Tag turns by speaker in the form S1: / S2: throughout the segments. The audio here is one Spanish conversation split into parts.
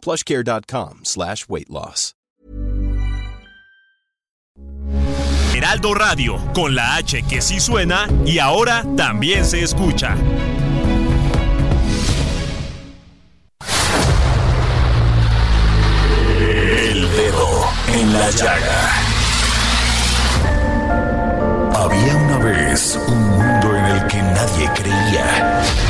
S1: plushcare.com slash weight loss.
S2: Heraldo Radio, con la H que sí suena y ahora también se escucha.
S3: El dedo en la llaga. Había una vez un mundo en el que nadie creía.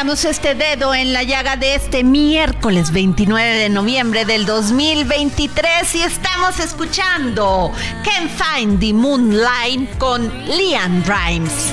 S4: Iniciamos este dedo en la llaga de este miércoles 29 de noviembre del 2023 y estamos escuchando Can't Find the Moonlight con Liam Rimes.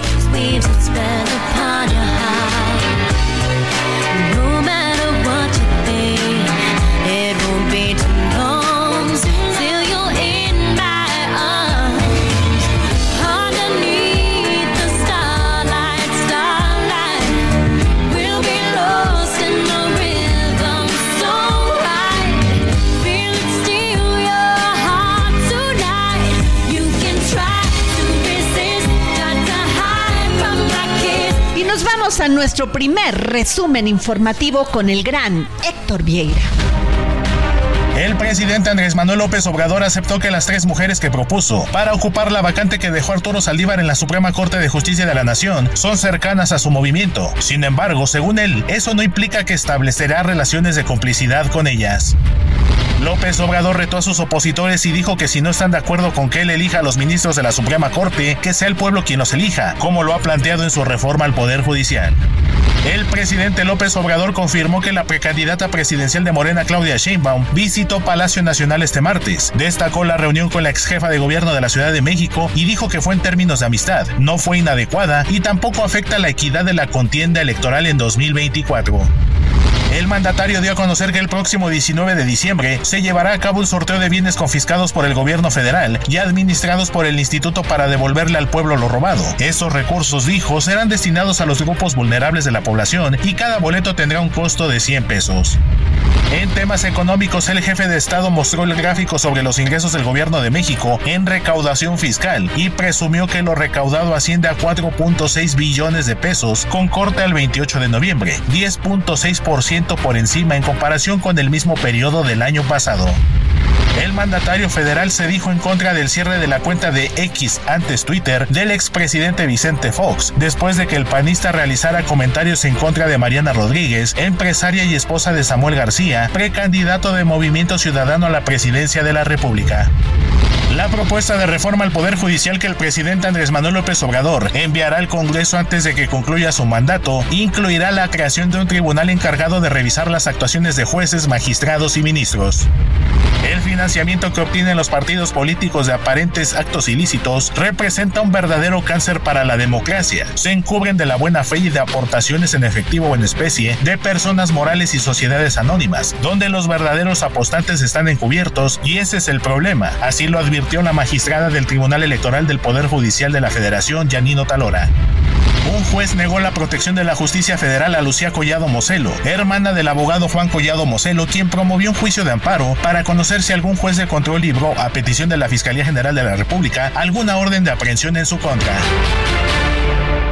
S4: A nuestro primer resumen informativo con el gran Héctor Vieira.
S5: El presidente Andrés Manuel López Obrador aceptó que las tres mujeres que propuso para ocupar la vacante que dejó Arturo Saldívar en la Suprema Corte de Justicia de la Nación son cercanas a su movimiento. Sin embargo, según él, eso no implica que establecerá relaciones de complicidad con ellas. López Obrador retó a sus opositores y dijo que si no están de acuerdo con que él elija a los ministros de la Suprema Corte, que sea el pueblo quien los elija, como lo ha planteado en su reforma al Poder Judicial. El presidente López Obrador confirmó que la precandidata presidencial de Morena, Claudia Sheinbaum, visitó Palacio Nacional este martes. Destacó la reunión con la ex jefa de gobierno de la Ciudad de México y dijo que fue en términos de amistad, no fue inadecuada y tampoco afecta la equidad de la contienda electoral en 2024. El mandatario dio a conocer que el próximo 19 de diciembre se llevará a cabo un sorteo de bienes confiscados por el gobierno federal y administrados por el instituto para devolverle al pueblo lo robado. Esos recursos, dijo, serán destinados a los grupos vulnerables de la población y cada boleto tendrá un costo de 100 pesos. En temas económicos, el jefe de Estado mostró el gráfico sobre los ingresos del gobierno de México en recaudación fiscal y presumió que lo recaudado asciende a 4.6 billones de pesos con corte al 28 de noviembre, 10.6% por encima en comparación con el mismo periodo del año pasado. El mandatario federal se dijo en contra del cierre de la cuenta de X antes Twitter del expresidente Vicente Fox, después de que el panista realizara comentarios en contra de Mariana Rodríguez, empresaria y esposa de Samuel García, precandidato de Movimiento Ciudadano a la presidencia de la República. La propuesta de reforma al Poder Judicial que el presidente Andrés Manuel López Obrador enviará al Congreso antes de que concluya su mandato incluirá la creación de un tribunal encargado de revisar las actuaciones de jueces, magistrados y ministros. El financiamiento que obtienen los partidos políticos de aparentes actos ilícitos representa un verdadero cáncer para la democracia. Se encubren de la buena fe y de aportaciones en efectivo o en especie de personas morales y sociedades anónimas, donde los verdaderos apostantes están encubiertos y ese es el problema. Así lo advirtió la magistrada del Tribunal Electoral del Poder Judicial de la Federación, Yanino Talora. Un juez negó la protección de la justicia federal a Lucía Collado Moselo, hermana del abogado Juan Collado Moselo, quien promovió un juicio de amparo para conocer si algún juez de control libró, a petición de la Fiscalía General de la República, alguna orden de aprehensión en su contra.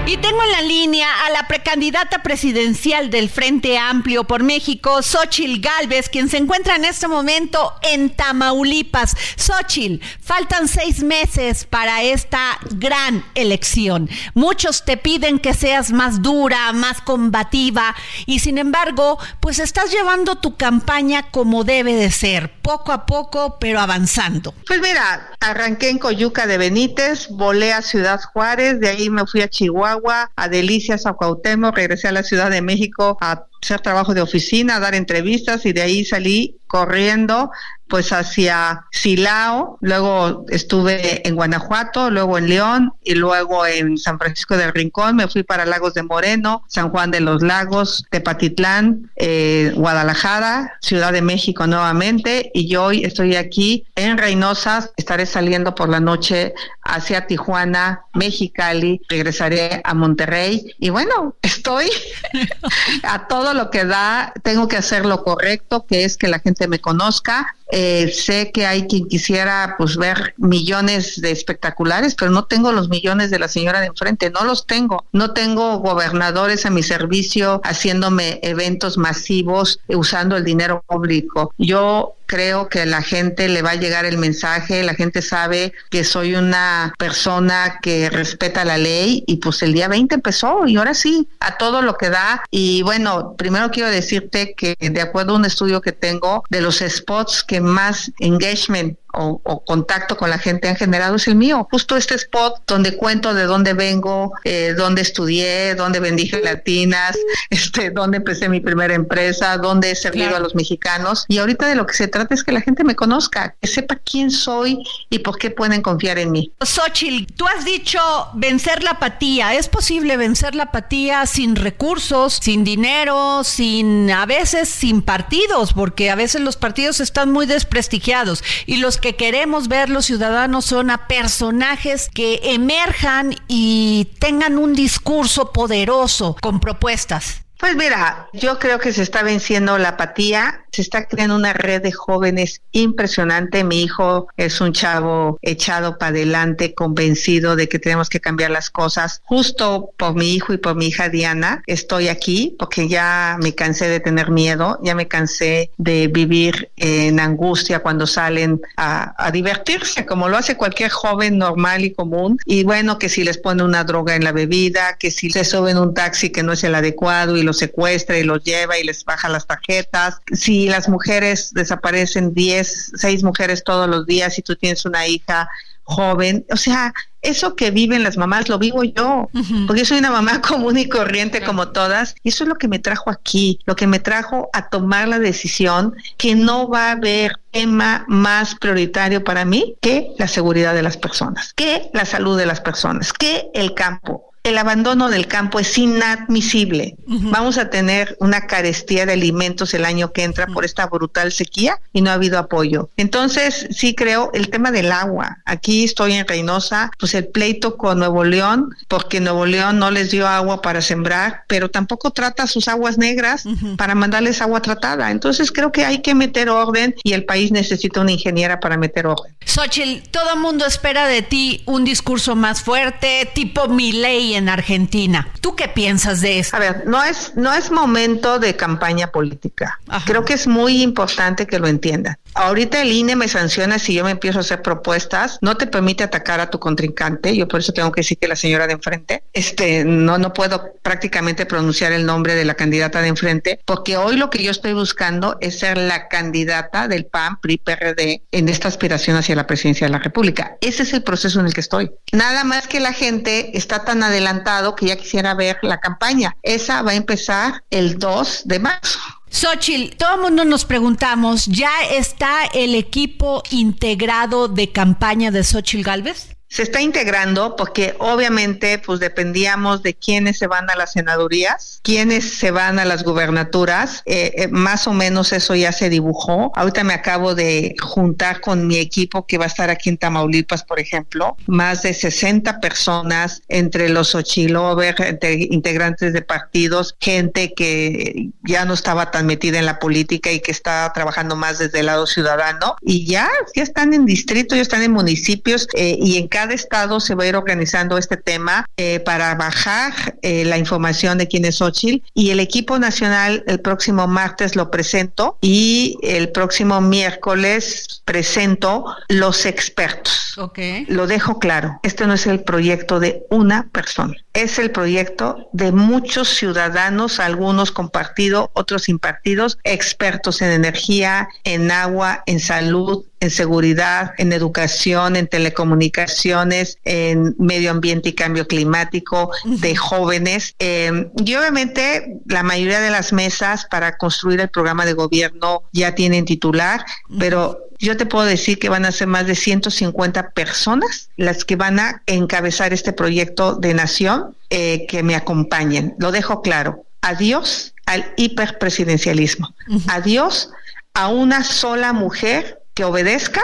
S4: Y tengo en la línea a la precandidata presidencial del Frente Amplio por México, Xochil Gálvez, quien se encuentra en este momento en Tamaulipas. Xochil, faltan seis meses para esta gran elección. Muchos te piden que seas más dura, más combativa, y sin embargo, pues estás llevando tu campaña como debe de ser, poco a poco, pero avanzando.
S6: Pues mira, arranqué en Coyuca de Benítez, volé a Ciudad Juárez, de ahí me fui a Chihuahua a Delicias, a Cuauhtémoc, regresé a la Ciudad de México a hacer trabajo de oficina, a dar entrevistas y de ahí salí corriendo pues hacia Silao, luego estuve en Guanajuato, luego en León y luego en San Francisco del Rincón, me fui para Lagos de Moreno, San Juan de los Lagos, Tepatitlán, eh, Guadalajara, Ciudad de México nuevamente. Y hoy estoy aquí en Reynosa, estaré saliendo por la noche hacia Tijuana, Mexicali, regresaré a Monterrey. Y bueno, estoy a todo lo que da, tengo que hacer lo correcto, que es que la gente me conozca, eh, sé que hay quien quisiera pues ver millones de espectaculares, pero no tengo los millones de la señora de enfrente, no los tengo. No tengo gobernadores a mi servicio haciéndome eventos masivos usando el dinero público. Yo creo que a la gente le va a llegar el mensaje, la gente sabe que soy una persona que respeta la ley y pues el día 20 empezó y ahora sí, a todo lo que da. Y bueno, primero quiero decirte que de acuerdo a un estudio que tengo de los spots que más engagement o, o, contacto con la gente han generado es el mío. Justo este spot donde cuento de dónde vengo, eh, dónde estudié, dónde vendí gelatinas, este, dónde empecé mi primera empresa, dónde he servido
S4: Claro.
S6: a los mexicanos. Y ahorita de lo que se trata es que la gente me conozca, que sepa quién soy y por qué pueden confiar en mí.
S4: Xochitl, tú has dicho vencer la apatía. ¿Es posible vencer la apatía sin recursos, sin dinero, sin a veces sin partidos? Porque a veces los partidos están muy desprestigiados y los que queremos ver los ciudadanos son a personajes que emerjan y tengan un discurso poderoso con propuestas.
S6: Pues mira, yo creo que se está venciendo la apatía, se está creando una red de jóvenes impresionante. Mi hijo es un chavo echado para adelante, convencido de que tenemos que cambiar las cosas. Justo por mi hijo y por mi hija Diana, estoy aquí porque ya me cansé de tener miedo, ya me cansé de vivir en angustia cuando salen a, divertirse, como lo hace cualquier joven normal y común. Y bueno, que si les pone una droga en la bebida, que si se suben un taxi que no es el adecuado y los secuestra y los lleva y les baja las tarjetas. Si las mujeres desaparecen 10, 6 mujeres todos los días y tú tienes una hija joven, o sea, eso que viven las mamás lo vivo yo, porque yo soy una mamá común y corriente como todas, y eso es lo que me trajo aquí, lo que me trajo a tomar la decisión que no va a haber tema más prioritario para mí que la seguridad de las personas, que la salud de las personas, que el campo. El abandono del campo es inadmisible. Vamos a tener una carestía de alimentos el año que entra por esta brutal sequía y no ha habido apoyo. Entonces, sí creo el tema del agua. Aquí estoy en Reynosa, pues el pleito con Nuevo León, porque Nuevo León no les dio agua para sembrar, pero tampoco trata sus aguas negras para mandarles agua tratada. Entonces, creo que hay que meter orden y el país necesita una ingeniera para meter orden.
S4: Xochitl, todo el mundo espera de ti un discurso más fuerte, tipo Milei en Argentina. ¿Tú qué piensas de eso?
S6: A ver, no es, no es momento de campaña política.
S4: Ajá.
S6: Creo que es muy importante que lo entiendan. Ahorita el INE me sanciona si yo me empiezo a hacer propuestas, no te permite atacar a tu contrincante, yo por eso tengo que decir que la señora de enfrente, este, no, no puedo prácticamente pronunciar el nombre de la candidata de enfrente, porque hoy lo que yo estoy buscando es ser la candidata del PAN, PRI, PRD en esta aspiración hacia la presidencia de la República. Ese es el proceso en el que estoy. Nada más que la gente está tan adelantado que ya quisiera ver la campaña. Esa va a empezar el 2 de marzo.
S4: Xochitl, todo el mundo nos preguntamos, ¿ya está el equipo integrado de campaña de Xochitl Galvez?
S6: Se está integrando porque obviamente pues dependíamos de quiénes se van a las senadurías, quiénes se van a las gubernaturas, eh, eh, más o menos eso ya se dibujó. Ahorita me acabo de juntar con mi equipo que va a estar aquí en Tamaulipas, por ejemplo, más de 60 personas entre los Ochilover, entre integrantes de partidos, gente que ya no estaba tan metida en la política y que está trabajando más desde el lado ciudadano. Y ya, ya están en distrito, ya están en municipios eh, y en cada cada estado se va a ir organizando este tema eh, para bajar eh, la información de quién es Xochitl y el equipo nacional el próximo martes lo presento y el próximo miércoles presento los expertos.
S4: Ok.
S6: Lo dejo claro, este no es el proyecto de una persona, es el proyecto de muchos ciudadanos, algunos con partido, otros sin partidos, expertos en energía, en agua, en salud, en seguridad, en educación, en telecomunicaciones, en medio ambiente y cambio climático, de jóvenes. Eh, y obviamente la mayoría de las mesas para construir el programa de gobierno ya tienen titular, pero yo te puedo decir que van a ser más de 150 personas las que van a encabezar este proyecto de nación eh, que me acompañen. Lo dejo claro. Adiós al hiperpresidencialismo. Adiós a una sola mujer que obedezca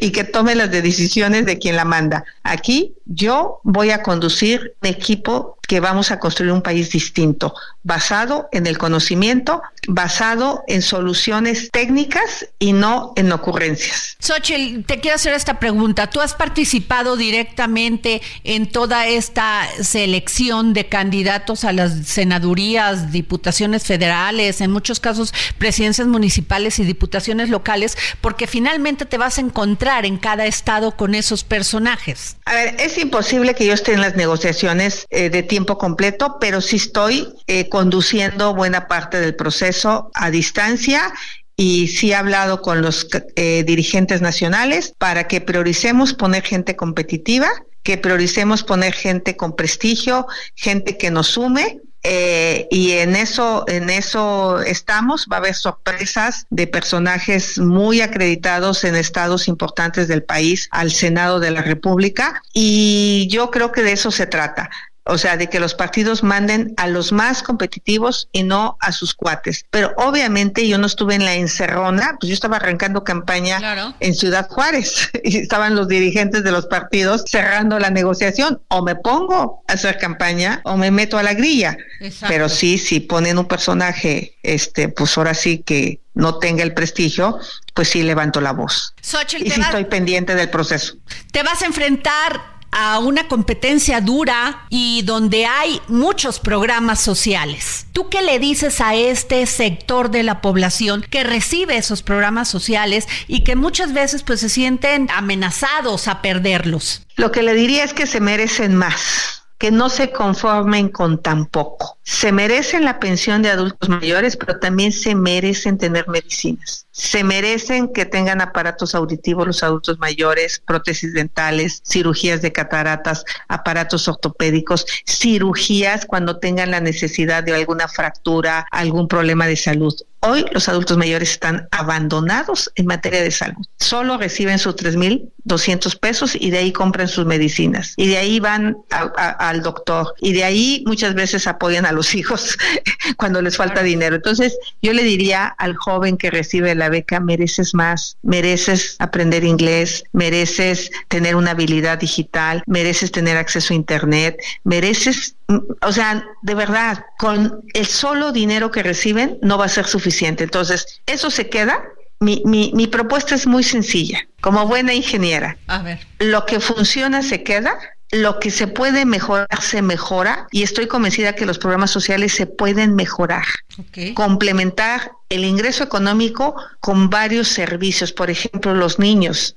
S6: y que tome las decisiones de quien la manda. Aquí yo voy a conducir un equipo que vamos a construir un país distinto, basado en el conocimiento, basado en soluciones técnicas y no en ocurrencias.
S4: Xochitl, te quiero hacer esta pregunta. ¿Tú has participado directamente en toda esta selección de candidatos a las senadurías, diputaciones federales, en muchos casos presidencias municipales y diputaciones locales? Porque finalmente te vas a encontrar en cada estado con esos personajes.
S6: A ver, es imposible que yo esté en las negociaciones eh, de tiempo completo, pero sí estoy eh, conduciendo buena parte del proceso a distancia y sí he hablado con los eh, dirigentes nacionales para que prioricemos poner gente competitiva, que prioricemos poner gente con prestigio, gente que nos sume. eh, y en eso, en eso estamos. Va a haber sorpresas de personajes muy acreditados en estados importantes del país al Senado de la República. Y yo creo que de eso se trata. O sea, de que los partidos manden a los más competitivos y no a sus cuates. Pero obviamente yo no estuve en la encerrona, pues yo estaba arrancando campaña
S4: Claro.
S6: en Ciudad Juárez y estaban los dirigentes de los partidos cerrando la negociación. O me pongo a hacer campaña o me meto a la grilla.
S4: Exacto.
S6: Pero sí, si ponen un personaje, este, pues ahora sí que no tenga el prestigio, pues sí levanto la voz.
S4: Xochitl,
S6: Y sí
S4: vas-
S6: estoy pendiente del proceso.
S4: te vas a enfrentar a una competencia dura y donde hay muchos programas sociales. ¿Tú qué le dices a este sector de la población que recibe esos programas sociales y que muchas veces pues se sienten amenazados a perderlos?
S6: Lo que le diría es que se merecen más, que no se conformen con tan poco. Se merecen la pensión de adultos mayores, pero también se merecen tener medicinas. Se merecen que tengan aparatos auditivos los adultos mayores, prótesis dentales, cirugías de cataratas, aparatos ortopédicos, cirugías cuando tengan la necesidad de alguna fractura, algún problema de salud. Hoy los adultos mayores están abandonados en materia de salud. Solo reciben sus 3.200 pesos y de ahí compran sus medicinas. Y de ahí van a- a- al doctor. Y de ahí muchas veces apoyan a los hijos cuando les falta dinero. Entonces yo le diría al joven que recibe la beca, mereces más, mereces aprender inglés, mereces tener una habilidad digital, mereces tener acceso a Internet, mereces o sea, de verdad, con el solo dinero que reciben no va a ser suficiente. Entonces, eso se queda. Mi, mi, mi propuesta es muy sencilla. Como buena ingeniera,
S4: A ver.
S6: lo que funciona se queda, lo que se puede mejorar se mejora y estoy convencida que los programas sociales se pueden mejorar complementar el ingreso económico con varios servicios. Por ejemplo, los niños.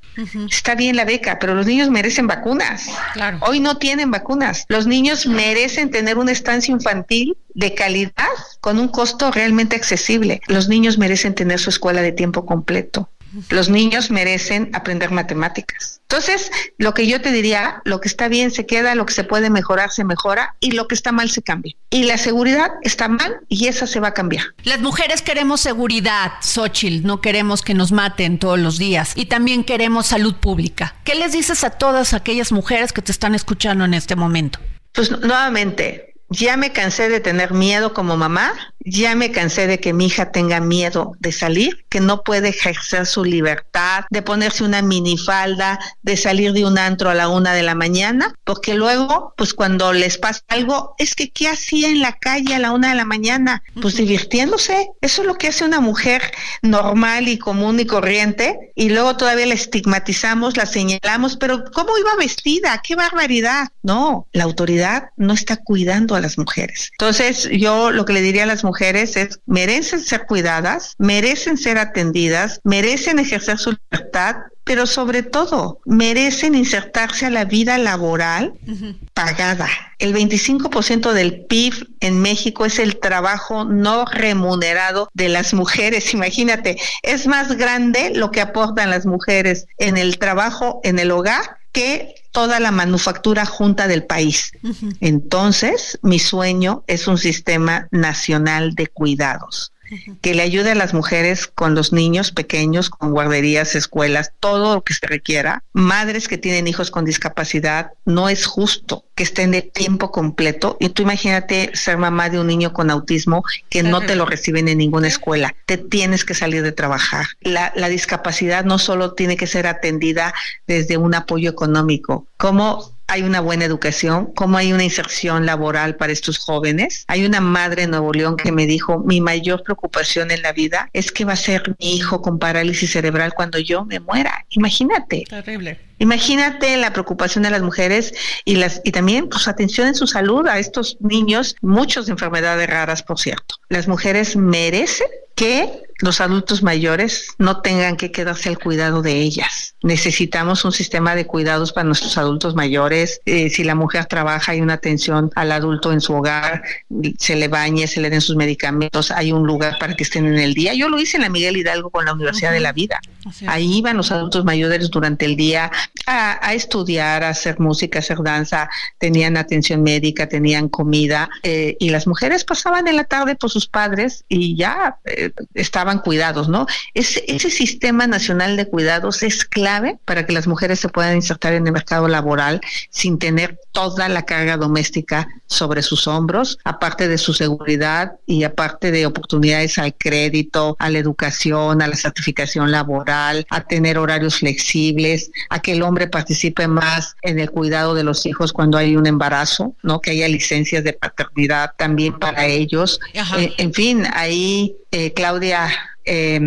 S6: Está bien la beca, pero los niños merecen vacunas.
S4: Claro.
S6: Hoy no tienen vacunas. Los niños merecen tener una estancia infantil de calidad con un costo realmente accesible. Los niños merecen tener su escuela de tiempo completo. Los niños merecen aprender matemáticas. Entonces, lo que yo te diría, lo que está bien se queda, lo que se puede mejorar se mejora y lo que está mal se cambia. Y la seguridad está mal y esa se va a cambiar.
S4: Las mujeres queremos seguridad, Xochitl, no queremos que nos maten todos los días y también queremos salud pública. ¿Qué les dices a todas aquellas mujeres que te están escuchando en este momento?
S6: Pues nuevamente, ya me cansé de tener miedo como mamá, ya me cansé de que mi hija tenga miedo de salir, que no puede ejercer su libertad, de ponerse una minifalda, de salir de un antro a la una de la mañana, porque luego, pues cuando les pasa algo, es que ¿qué hacía en la calle a la una de la mañana? Pues divirtiéndose. Eso es lo que hace una mujer normal y común y corriente, y luego todavía la estigmatizamos, la señalamos, pero ¿cómo iba vestida? ¡Qué barbaridad! No, la autoridad no está cuidando a las mujeres. Entonces, yo lo que le diría a las mujeres es, merecen ser cuidadas, merecen ser atendidas, merecen ejercer su libertad, pero sobre todo merecen insertarse a la vida laboral pagada. El 25% del PIB en México es el trabajo no remunerado de las mujeres. Imagínate, es más grande lo que aportan las mujeres en el trabajo en el hogar que toda la manufactura junta del país. Entonces, mi sueño es un sistema nacional de cuidados que le ayude a las mujeres con los niños pequeños, con guarderías, escuelas, todo lo que se requiera. Madres que tienen hijos con discapacidad, no es justo que estén de tiempo completo. Y tú imagínate ser mamá de un niño con autismo que no te lo reciben en ninguna escuela. Te tienes que salir de trabajar. La, la discapacidad no solo tiene que ser atendida desde un apoyo económico, como hay una buena educación, cómo hay una inserción laboral para estos jóvenes. Hay una madre en Nuevo León que me dijo, mi mayor preocupación en la vida es que va a ser mi hijo con parálisis cerebral cuando yo me muera. Imagínate.
S4: Terrible.
S6: Imagínate la preocupación de las mujeres y las y también pues atención en su salud a estos niños, muchos de enfermedades raras, por cierto. Las mujeres merecen que los adultos mayores no tengan que quedarse al cuidado de ellas. Necesitamos un sistema de cuidados para nuestros adultos mayores. Eh, si la mujer trabaja, hay una atención al adulto en su hogar, se le bañe, se le den sus medicamentos, hay un lugar para que estén en el día. Yo lo hice en la Miguel Hidalgo con la Universidad de la Vida. Ahí iban los adultos mayores durante el día a, a estudiar, a hacer música, a hacer danza, tenían atención médica, tenían comida eh, y las mujeres pasaban en la tarde por sus padres y ya eh, estaban cuidados, ¿no? Ese, ese sistema nacional de cuidados es clave para que las mujeres se puedan insertar en el mercado laboral sin tener toda la carga doméstica sobre sus hombros, aparte de su seguridad y aparte de oportunidades al crédito, a la educación, a la certificación laboral, a tener horarios flexibles, a que el hombre participe más en el cuidado de los hijos cuando hay un embarazo, ¿no? Que haya licencias de paternidad también para ellos. Eh, en fin, ahí eh, Claudia, eh,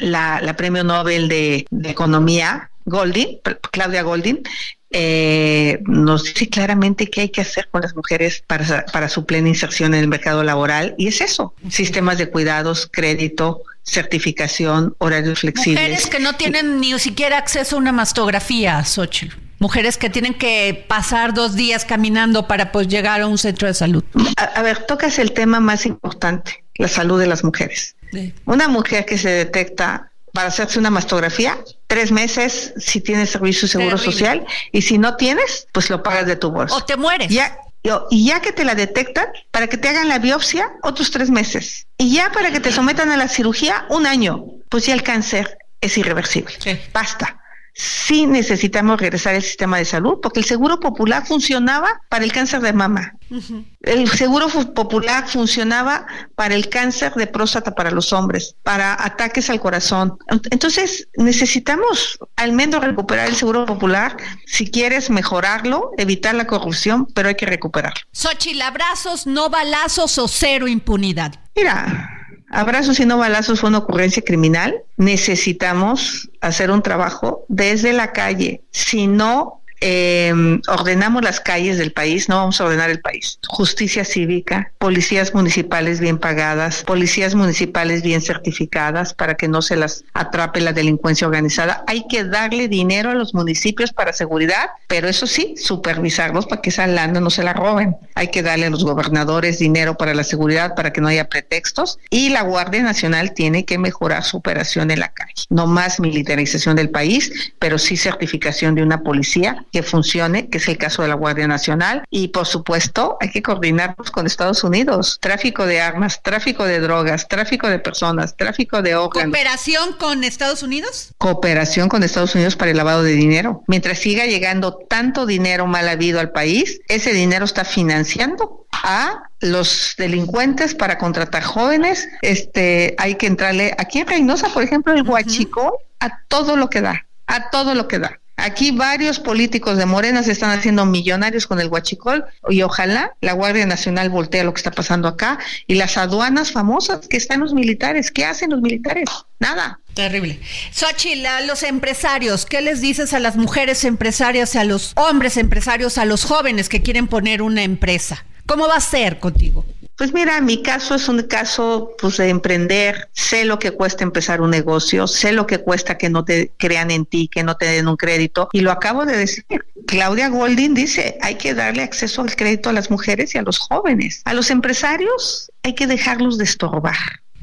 S6: la, la premio Nobel de, de Economía, Goldin, Claudia Goldin, eh, nos dice claramente qué hay que hacer con las mujeres para, para su plena inserción en el mercado laboral y es eso, sistemas de cuidados, crédito, certificación, horarios flexibles.
S4: Mujeres que no tienen ni siquiera acceso a una mastografía, Xochitl. Mujeres que tienen que pasar dos días caminando para pues llegar a un centro de salud.
S6: A, a ver, tocas el tema más importante, la salud de las mujeres.
S4: Sí.
S6: Una mujer que se detecta para hacerse una mastografía, tres meses si tienes servicio de seguro
S4: Terrible.
S6: social y si no tienes, pues lo pagas de tu bolsa.
S4: O te mueres.
S6: Ya, y ya que te la detectan, para que te hagan la biopsia, otros tres meses. Y ya para que te sometan a la cirugía, un año. Pues ya el cáncer es irreversible.
S4: Sí.
S6: Basta. Sí necesitamos regresar al sistema de salud porque el seguro popular funcionaba para el cáncer de mama. El seguro popular funcionaba para el cáncer de próstata para los hombres, para ataques al corazón. Ent- Entonces, necesitamos al menos recuperar el seguro popular. Si quieres mejorarlo, evitar la corrupción, pero hay que recuperarlo.
S4: Xochitl, abrazos, no balazos o cero impunidad.
S6: Mira, abrazos y no balazos fue una ocurrencia criminal. Necesitamos hacer un trabajo desde la calle. Si no eh, ordenamos las calles del país, no vamos a ordenar el país. Justicia cívica, policías municipales bien pagadas, policías municipales bien certificadas para que no se las atrape la delincuencia organizada. Hay que darle dinero a los municipios para seguridad, pero eso sí, supervisarlos para que esa lana no se la roben. Hay que darle a los gobernadores dinero para la seguridad, para que no haya pretextos. Y la Guardia Nacional tiene que mejorar su operación en la calle. No más militarización del país, pero sí certificación de una policía que funcione, que es el caso de la Guardia Nacional. Y por supuesto, hay que coordinarnos con Estados Unidos. Tráfico de armas, tráfico de drogas, tráfico de personas, tráfico de órganos
S4: ¿Cooperación con Estados Unidos?
S6: cooperación con Estados Unidos para el lavado de dinero. Mientras siga llegando tanto dinero mal habido al país, ese dinero está financiando a los delincuentes para contratar jóvenes. Este, hay que entrarle aquí en Reynosa, por ejemplo, el huachico a todo lo que da, a todo lo que da. Aquí varios políticos de Morena se están haciendo millonarios con el huachicol y ojalá la Guardia Nacional voltee lo que está pasando acá y las aduanas famosas que están los militares. ¿Qué hacen los militares? Nada.
S4: Terrible. Xochitl, a los empresarios, ¿qué les dices a las mujeres empresarias, a los hombres empresarios, a los jóvenes que quieren poner una empresa? ¿Cómo va a ser contigo?
S6: Pues mira, mi caso es un caso pues de emprender, sé lo que cuesta empezar un negocio, sé lo que cuesta que no te crean en ti, que no te den un crédito y lo acabo de decir. Claudia Golding dice, hay que darle acceso al crédito a las mujeres y a los jóvenes. A los empresarios hay que dejarlos de estorbar.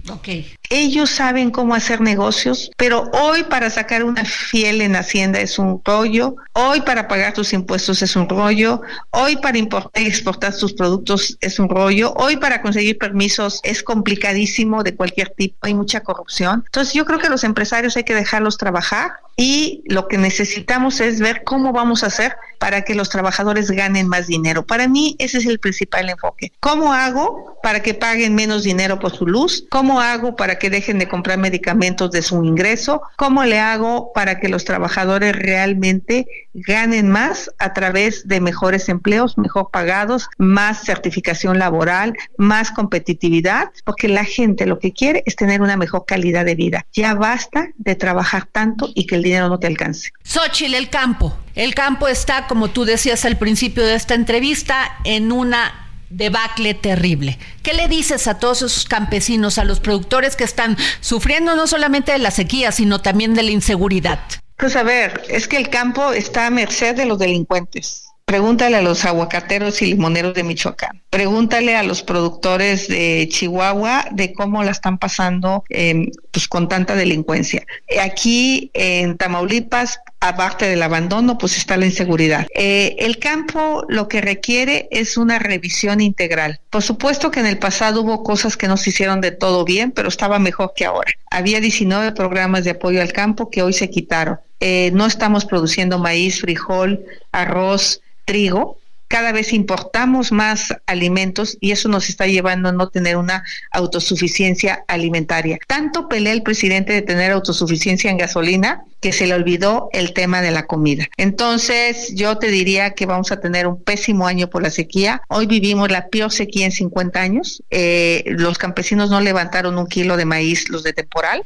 S4: Ok.
S6: Ellos saben cómo hacer negocios, pero hoy para sacar una fiel en Hacienda es un rollo, hoy para pagar tus impuestos es un rollo, hoy para importar y exportar tus productos es un rollo, hoy para conseguir permisos es complicadísimo de cualquier tipo, hay mucha corrupción. Entonces yo creo que los empresarios hay que dejarlos trabajar y lo que necesitamos es ver cómo vamos a hacer para que los trabajadores ganen más dinero. Para mí ese es el principal enfoque. ¿Cómo hago para que paguen menos dinero por su luz? ¿Cómo hago para que dejen de comprar medicamentos de su ingreso? ¿Cómo le hago para que los trabajadores realmente ganen más a través de mejores empleos, mejor pagados, más certificación laboral, más competitividad? Porque la gente lo que quiere es tener una mejor calidad de vida. Ya basta de trabajar tanto y que el dinero no te alcance.
S4: Xochitl, el campo. El campo está, como tú decías al principio de esta entrevista, en una debacle terrible. ¿Qué le dices a todos esos campesinos, a los productores que están sufriendo no solamente de la sequía, sino también de la inseguridad?
S6: Pues a ver, es que el campo está a merced de los delincuentes. Pregúntale a los aguacateros y limoneros de Michoacán. Pregúntale a los productores de Chihuahua de cómo la están pasando eh, pues con tanta delincuencia. Aquí en Tamaulipas, aparte del abandono, pues está la inseguridad. Eh, el campo lo que requiere es una revisión integral. Por supuesto que en el pasado hubo cosas que no se hicieron de todo bien, pero estaba mejor que ahora. Había 19 programas de apoyo al campo que hoy se quitaron. Eh, no estamos produciendo maíz, frijol, arroz, trigo, cada vez importamos más alimentos y eso nos está llevando a no tener una autosuficiencia alimentaria. Tanto pelea el presidente de tener autosuficiencia en gasolina que se le olvidó el tema de la comida. Entonces, yo te diría que vamos a tener un pésimo año por la sequía. Hoy vivimos la peor sequía en 50 años. Eh, los campesinos no levantaron un kilo de maíz, los de temporal.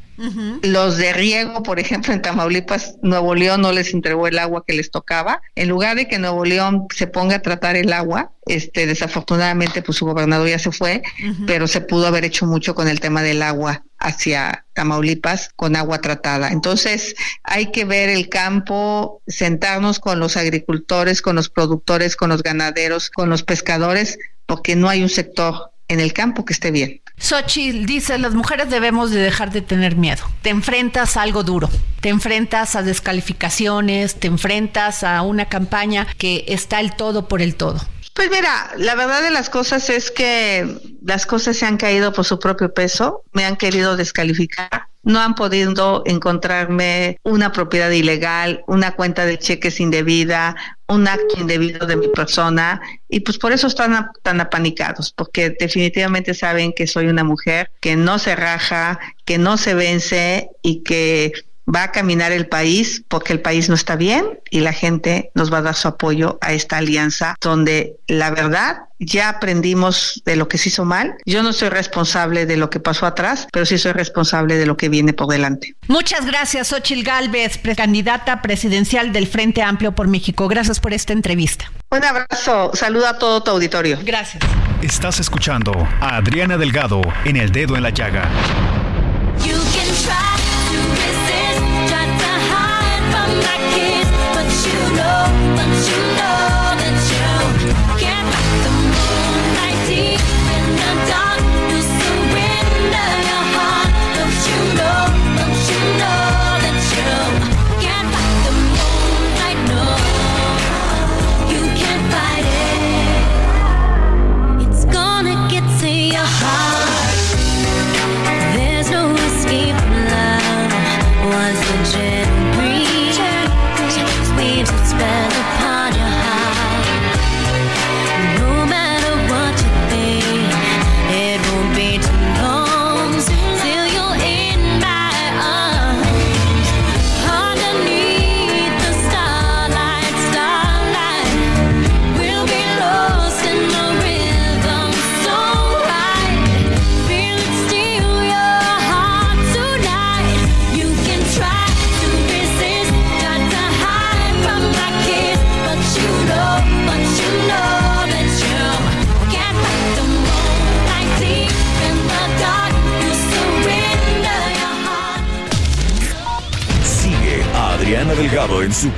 S6: Los de riego, por ejemplo, en Tamaulipas, Nuevo León no les entregó el agua que les tocaba. En lugar de que Nuevo León se ponga a tratar el agua, este, desafortunadamente, pues su gobernador ya se fue, pero se pudo haber hecho mucho con el tema del agua hacia Tamaulipas con agua tratada. Entonces, hay que ver el campo, sentarnos con los agricultores, con los productores, con los ganaderos, con los pescadores, porque no hay un sector en el campo que esté bien.
S4: Xochitl dice, las mujeres debemos de dejar de tener miedo. Te enfrentas a algo duro, te enfrentas a descalificaciones, te enfrentas a una campaña que está el todo por el todo.
S6: Pues mira, la verdad de las cosas es que las cosas se han caído por su propio peso, me han querido descalificar, no han podido encontrarme una propiedad ilegal, una cuenta de cheques indebida, un acto indebido de mi persona y pues por eso están tan apanicados, porque definitivamente saben que soy una mujer que no se raja, que no se vence y que va a caminar el país porque el país no está bien y la gente nos va a dar su apoyo a esta alianza donde la verdad ya aprendimos de lo que se hizo mal. Yo no soy responsable de lo que pasó atrás, pero sí soy responsable de lo que viene por delante.
S4: Muchas gracias, Xochitl Galvez, candidata presidencial del Frente Amplio por México. Gracias por esta entrevista.
S6: Un abrazo, saluda a todo tu auditorio.
S4: Gracias.
S2: Estás escuchando a Adriana Delgado en El Dedo en la Llaga.
S7: You can try but you know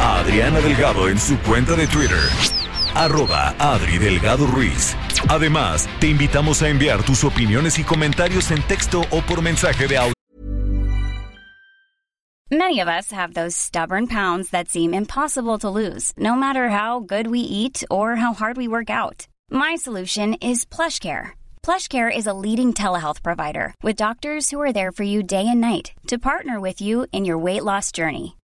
S3: A Adriana Delgado en su cuenta de Twitter. Arroba Adri Delgado Ruiz. Además, te invitamos a enviar tus opiniones y comentarios en texto o por mensaje de audio.
S8: Many of us have those stubborn pounds that seem impossible to lose, no matter how good we eat or how hard we work out. My solution is PlushCare. PlushCare is a leading telehealth provider with doctors who are there for you day and night to partner with you in your weight loss journey.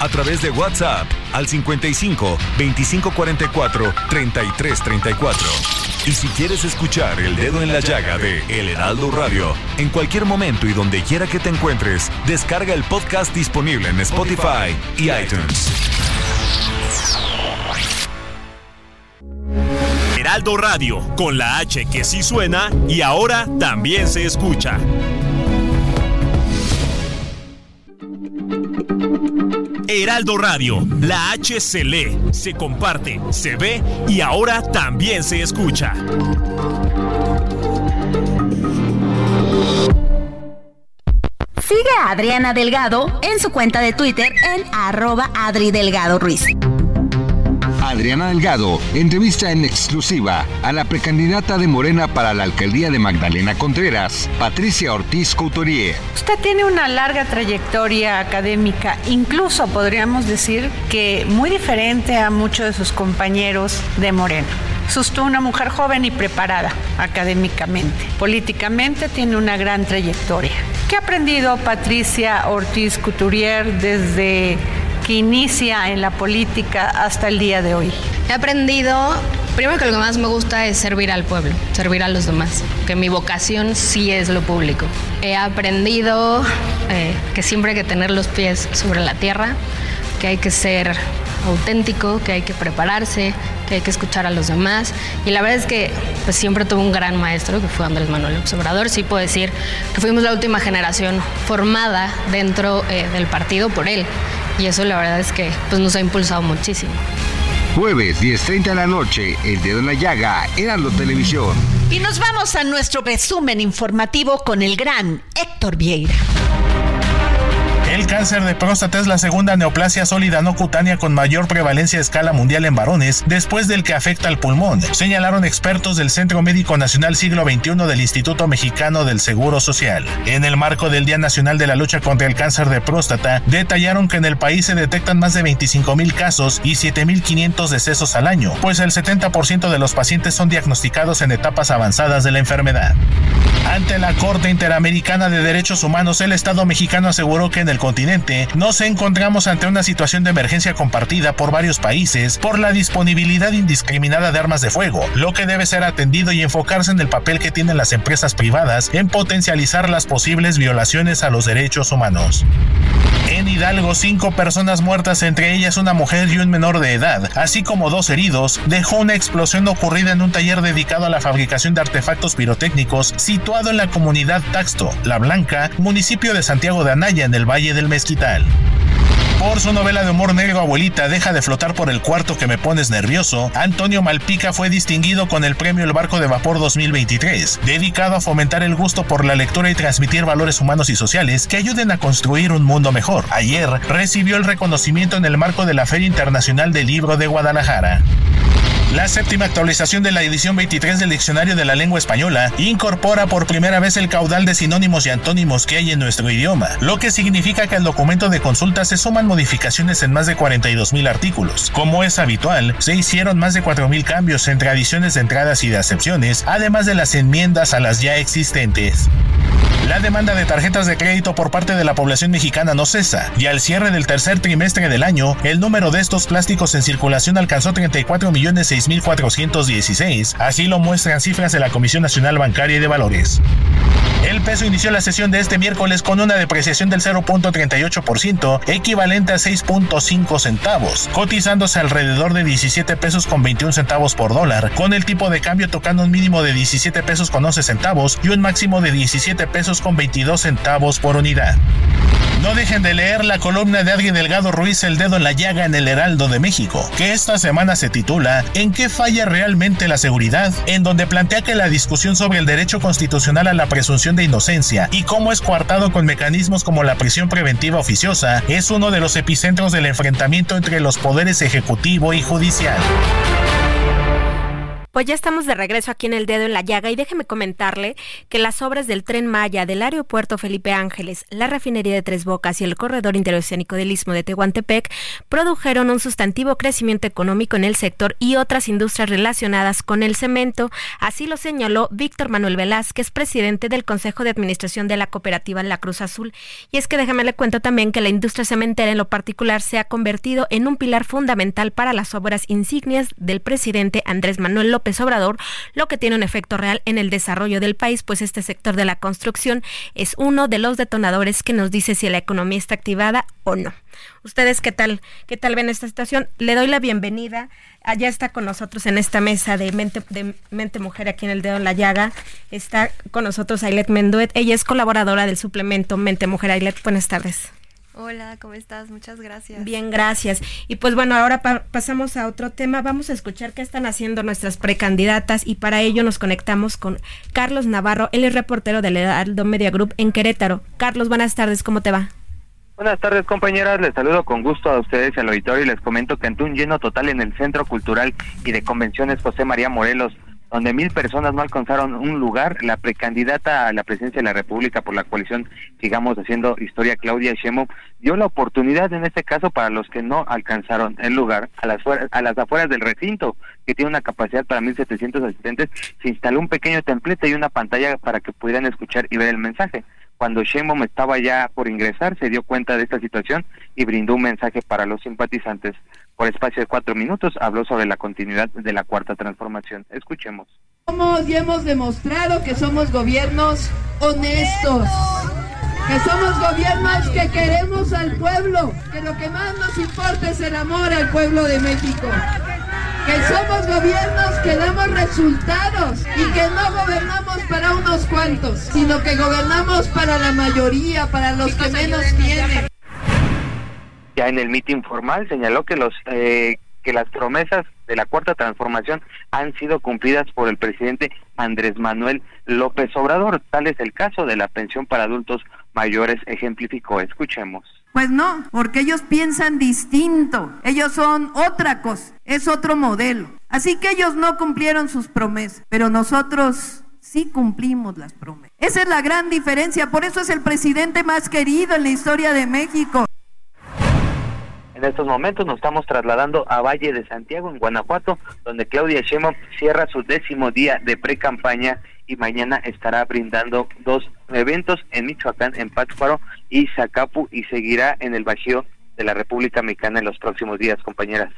S3: A través de WhatsApp al 55 2544 3334. Y si quieres escuchar El Dedo en la Llaga de El Heraldo Radio, en cualquier momento y donde quiera que te encuentres, descarga el podcast disponible en Spotify y iTunes.
S2: Heraldo Radio, con la H que sí suena y ahora también se escucha. Heraldo Radio, la H se lee, se comparte, se ve y ahora también se escucha.
S9: Sigue a Adriana Delgado en su cuenta de Twitter en arroba Adri Delgado Ruiz.
S10: Adriana Delgado entrevista en exclusiva a la precandidata de Morena para la alcaldía de Magdalena Contreras, Patricia Ortiz Couturier.
S11: Usted tiene una larga trayectoria académica, incluso podríamos decir que muy diferente a muchos de sus compañeros de Morena. Es usted una mujer joven y preparada académicamente. Políticamente tiene una gran trayectoria. ¿Qué ha aprendido Patricia Ortiz Couturier desde que inicia en la política hasta el día de hoy?
S12: He aprendido, primero que lo que más me gusta es servir al pueblo, servir a los demás, que mi vocación sí es lo público. He aprendido eh, que siempre hay que tener los pies sobre la tierra, que hay que ser auténtico, que hay que prepararse, que hay que escuchar a los demás. Y la verdad es que pues, siempre tuve un gran maestro, que fue Andrés Manuel López Obrador. Sí puedo decir que fuimos la última generación formada dentro eh, del partido por él. Y eso la verdad es que pues, nos ha impulsado muchísimo.
S10: Jueves 10.30 de la noche, El Dedo en la Llaga, Heraldo Televisión.
S4: Y nos vamos a nuestro resumen informativo con el gran Héctor Vieira.
S5: El cáncer de próstata es la segunda neoplasia sólida no cutánea con mayor prevalencia a escala mundial en varones, después del que afecta al pulmón, señalaron expertos del Centro Médico Nacional Siglo XXI del Instituto Mexicano del Seguro Social. En el marco del Día Nacional de la Lucha contra el Cáncer de Próstata, detallaron que en el país se detectan más de 25 mil casos y 7.500 decesos al año, pues el 70% de los pacientes son diagnosticados en etapas avanzadas de la enfermedad. Ante la Corte Interamericana de Derechos Humanos, el Estado mexicano aseguró que en el continente nos encontramos ante una situación de emergencia compartida por varios países por la disponibilidad indiscriminada de armas de fuego, lo que debe ser atendido y enfocarse en el papel que tienen las empresas privadas en potencializar las posibles violaciones a los derechos humanos. En Hidalgo, cinco personas muertas, entre ellas una mujer y un menor de edad, así como dos heridos, dejó una explosión ocurrida en un taller dedicado a la fabricación de artefactos pirotécnicos situado en la comunidad Taxto, La Blanca, municipio de Santiago de Anaya, en el Valle del Mezquital. Por su novela de humor negro Abuelita, Deja de flotar por el cuarto que me pones nervioso, Antonio Malpica fue distinguido con el premio El Barco de Vapor 2023, dedicado a fomentar el gusto por la lectura y transmitir valores humanos y sociales que ayuden a construir un mundo mejor. Ayer recibió el reconocimiento en el marco de la Feria Internacional del Libro de Guadalajara. La séptima actualización de la edición 23 del Diccionario de la Lengua Española incorpora por primera vez el caudal de sinónimos y antónimos que hay en nuestro idioma, lo que significa que al documento de consulta se suman modificaciones en más de 42.000 artículos. Como es habitual, se hicieron más de 4.000 cambios en tradiciones de entradas y de acepciones, además de las enmiendas a las ya existentes. La demanda de tarjetas de crédito por parte de la población mexicana no cesa, y al cierre del tercer trimestre del año, el número de estos plásticos en circulación alcanzó 34 millones 6.416, así lo muestran cifras de la Comisión Nacional Bancaria y de Valores. El peso inició la sesión de este miércoles con una depreciación del 0.38%, equivalente a 6.5 centavos, cotizándose alrededor de 17 pesos con 21 centavos por dólar, con el tipo de cambio tocando un mínimo de 17 pesos con 11 centavos y un máximo de 17 pesos con 22 centavos por unidad. No dejen de leer la columna de Adrien Delgado Ruiz El Dedo en la Llaga en el Heraldo de México, que esta semana se titula ¿En qué falla realmente la seguridad? En donde plantea que la discusión sobre el derecho constitucional a la presunción de inocencia y cómo es coartado con mecanismos como la prisión preventiva oficiosa es uno de los epicentros del enfrentamiento entre los poderes ejecutivo y judicial.
S13: Pues ya estamos de regreso aquí en el dedo en la llaga y déjeme comentarle que las obras del tren Maya, del aeropuerto Felipe Ángeles, la refinería de Tres Bocas y el corredor interoceánico del Istmo de Tehuantepec produjeron un sustantivo crecimiento económico en el sector y otras industrias relacionadas con el cemento. Así lo señaló Víctor Manuel Velázquez, presidente del Consejo de Administración de la Cooperativa La Cruz Azul. Y es que déjame le cuento también que la industria cementera en lo particular se ha convertido en un pilar fundamental para las obras insignias del presidente Andrés Manuel López López lo que tiene un efecto real en el desarrollo del país, pues este sector de la construcción es uno de los detonadores que nos dice si la economía está activada o no. ¿Ustedes qué tal? ¿Qué tal ven esta situación? Le doy la bienvenida. Allá está con nosotros en esta mesa de Mente, de Mente Mujer aquí en el Dedo en la Llaga. Está con nosotros Ailet Menduet. Ella es colaboradora del suplemento Mente Mujer. Ailet, buenas tardes.
S14: Hola, ¿cómo estás? Muchas gracias.
S13: Bien, gracias. Y pues bueno, ahora pasamos a otro tema. Vamos a escuchar qué están haciendo nuestras precandidatas y para ello nos conectamos con Carlos Navarro. Él es reportero del Heraldo Media Group en Querétaro. Carlos, buenas tardes, ¿cómo te va?
S15: Buenas tardes compañeras, les saludo con gusto a ustedes al auditorio y les comento que ante un lleno total en el Centro Cultural y de Convenciones José María Morelos donde mil personas no alcanzaron un lugar. La precandidata a la presidencia de la República por la coalición Sigamos Haciendo Historia, Claudia Sheinbaum, dio la oportunidad en este caso para los que no alcanzaron el lugar a las, a las afueras del recinto, que tiene una capacidad para 1.700 asistentes, se instaló un pequeño templete y una pantalla para que pudieran escuchar y ver el mensaje. Cuando Sheinbaum estaba ya por ingresar, se dio cuenta de esta situación y brindó un mensaje para los simpatizantes por espacio de cuatro minutos, habló sobre la continuidad de la cuarta transformación. Escuchemos.
S16: Somos y hemos demostrado que somos gobiernos honestos, que somos gobiernos que queremos al pueblo, que lo que más nos importa es el amor al pueblo de México, que somos gobiernos que damos resultados y que no gobernamos para unos cuantos, sino que gobernamos para la mayoría, para los que menos tienen
S15: ya en el mitin formal señaló que los eh, que las promesas de la cuarta transformación han sido cumplidas por el presidente Andrés Manuel López Obrador. Tal es el caso de la pensión para adultos mayores, ejemplificó. Escuchemos.
S16: Pues no, porque ellos piensan distinto, ellos son otra cosa, es otro modelo. Así que ellos no cumplieron sus promesas, pero nosotros sí cumplimos las promesas. Esa es la gran diferencia, por eso es el presidente más querido en la historia de México.
S15: En estos momentos nos estamos trasladando a Valle de Santiago, en Guanajuato, donde Claudia Sheinbaum cierra su décimo día de pre-campaña y mañana estará brindando dos eventos en Michoacán, en Pátzcuaro y Zacapu y seguirá en el Bajío de la República Mexicana en los próximos días, compañeras.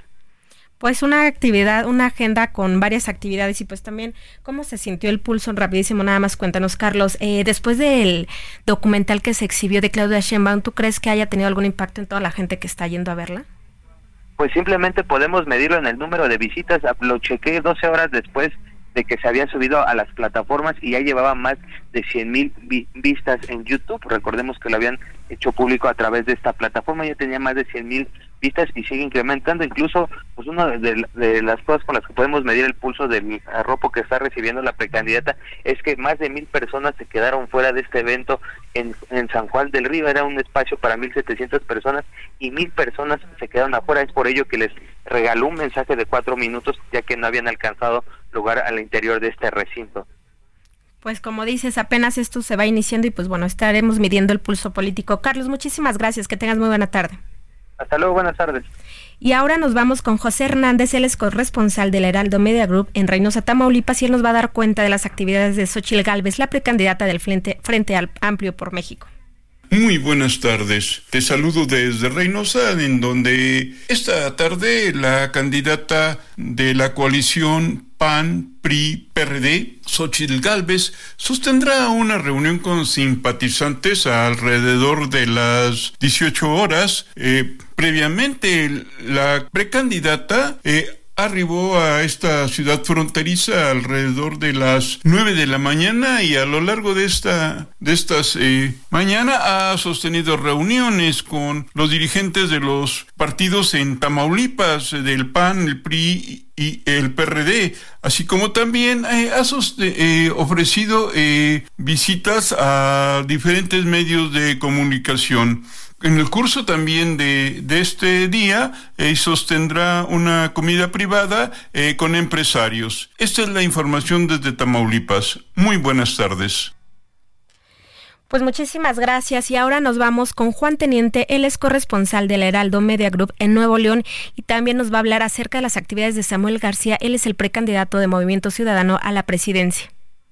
S13: Pues una actividad, una agenda con varias actividades y pues también cómo se sintió el pulso rapidísimo. Nada más cuéntanos, Carlos. Eh, después del documental que se exhibió de Claudia Sheinbaum, ¿tú crees que haya tenido algún impacto en toda la gente que está yendo a verla?
S15: Pues simplemente podemos medirlo en el número de visitas. Lo chequé 12 horas después de que se había subido a las plataformas y ya llevaba más de 100 mil vistas en YouTube. Recordemos que lo habían hecho público a través de esta plataforma, ya tenía más de 100 mil y sigue incrementando. Incluso, pues una de, las cosas con las que podemos medir el pulso del arropo que está recibiendo la precandidata es que más de mil personas se quedaron fuera de este evento en, en San Juan del Río. Era un espacio para 1.700 personas y mil personas se quedaron afuera. Es por ello que les regaló un mensaje de cuatro minutos ya que no habían alcanzado lugar al interior de este recinto.
S13: Pues como dices, apenas esto se va iniciando y pues bueno, estaremos midiendo el pulso político. Carlos, muchísimas gracias, que tengas muy buena tarde.
S15: Hasta luego, buenas tardes.
S13: Y ahora nos vamos con José Hernández, él es corresponsal del Heraldo Media Group en Reynosa, Tamaulipas, y él nos va a dar cuenta de las actividades de Xochil Gálvez, la precandidata del Frente, Frente Amplio por México.
S17: Muy buenas tardes. Te saludo desde Reynosa, en donde esta tarde la candidata de la coalición PAN, PRI, PRD, Xochitl Galvez, sostendrá una reunión con simpatizantes alrededor de las 18 horas. Eh, previamente, la precandidata eh, arribó a esta ciudad fronteriza alrededor de las 9 de la mañana y a lo largo de esta de estas eh, mañana ha sostenido reuniones con los dirigentes de los partidos en Tamaulipas del PAN, el PRI y el PRD, así como también eh, ha eh, ofrecido visitas a diferentes medios de comunicación. En el curso también de, de este día eh, sostendrá una comida privada eh, con empresarios. Esta es la información desde Tamaulipas. Muy buenas tardes.
S13: Pues muchísimas gracias y ahora nos vamos con Juan Teniente, él es corresponsal del Heraldo Media Group en Nuevo León y también nos va a hablar acerca de las actividades de Samuel García, él es el precandidato de Movimiento Ciudadano a la presidencia.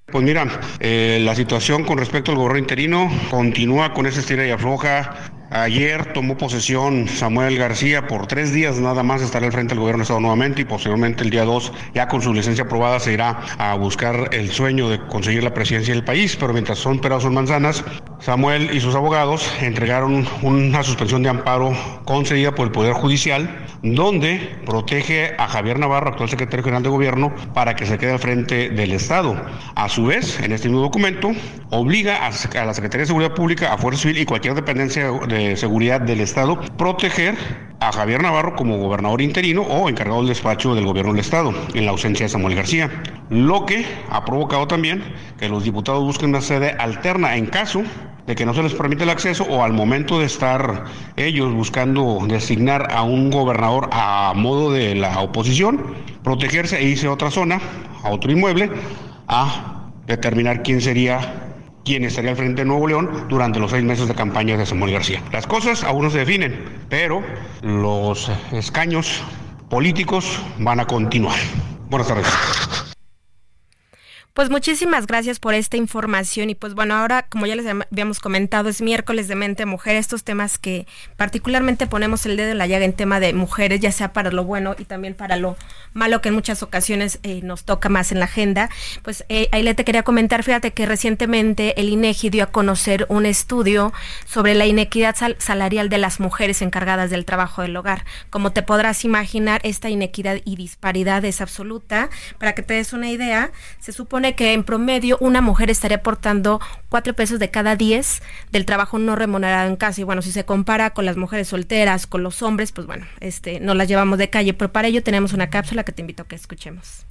S18: Pues mira, eh, la situación con respecto al gobierno interino continúa con esa estira y afloja Ayer tomó posesión Samuel García por tres días nada más estará al frente del gobierno de Estado nuevamente y posteriormente el día 2 ya con su licencia aprobada se irá a buscar el sueño de conseguir la presidencia del país, pero mientras son peras son manzanas, Samuel y sus abogados entregaron una suspensión de amparo concedida por el Poder Judicial donde protege a Javier Navarro, actual secretario general de gobierno, para que se quede al frente del Estado. A su vez, en este nuevo documento, obliga a la Secretaría de Seguridad Pública, a Fuerza Civil y cualquier dependencia de Seguridad del Estado proteger a Javier Navarro como gobernador interino o encargado del despacho del gobierno del Estado, en la ausencia de Samuel García. Lo que ha provocado también que los diputados busquen una sede alterna en caso de que no se les permite el acceso o al momento de estar ellos buscando designar a un gobernador a modo de la oposición, protegerse e irse a otra zona, a otro inmueble, a determinar quién sería quien estaría al frente de Nuevo León durante los seis meses de campaña de Samuel García. Las cosas aún no se definen, pero los escaños políticos van a continuar. Buenas tardes.
S13: Pues muchísimas gracias por esta información y pues bueno, ahora como ya les habíamos comentado, es miércoles de mente mujer, estos temas que particularmente ponemos el dedo en la llaga en tema de mujeres, ya sea para lo bueno y también para lo malo que en muchas ocasiones eh, nos toca más en la agenda. Pues eh, ahí le te quería comentar, fíjate que recientemente el INEGI dio a conocer un estudio sobre la inequidad salarial de las mujeres encargadas del trabajo del hogar. Como te podrás imaginar, esta inequidad y disparidad es absoluta. Para que te des una idea, se supone que en promedio una mujer estaría aportando cuatro pesos de cada diez del trabajo no remunerado en casa. Y bueno, si se compara con las mujeres solteras, con los hombres, pues bueno, este, no las llevamos de calle. Pero para ello tenemos una cápsula que te invito a que escuchemos.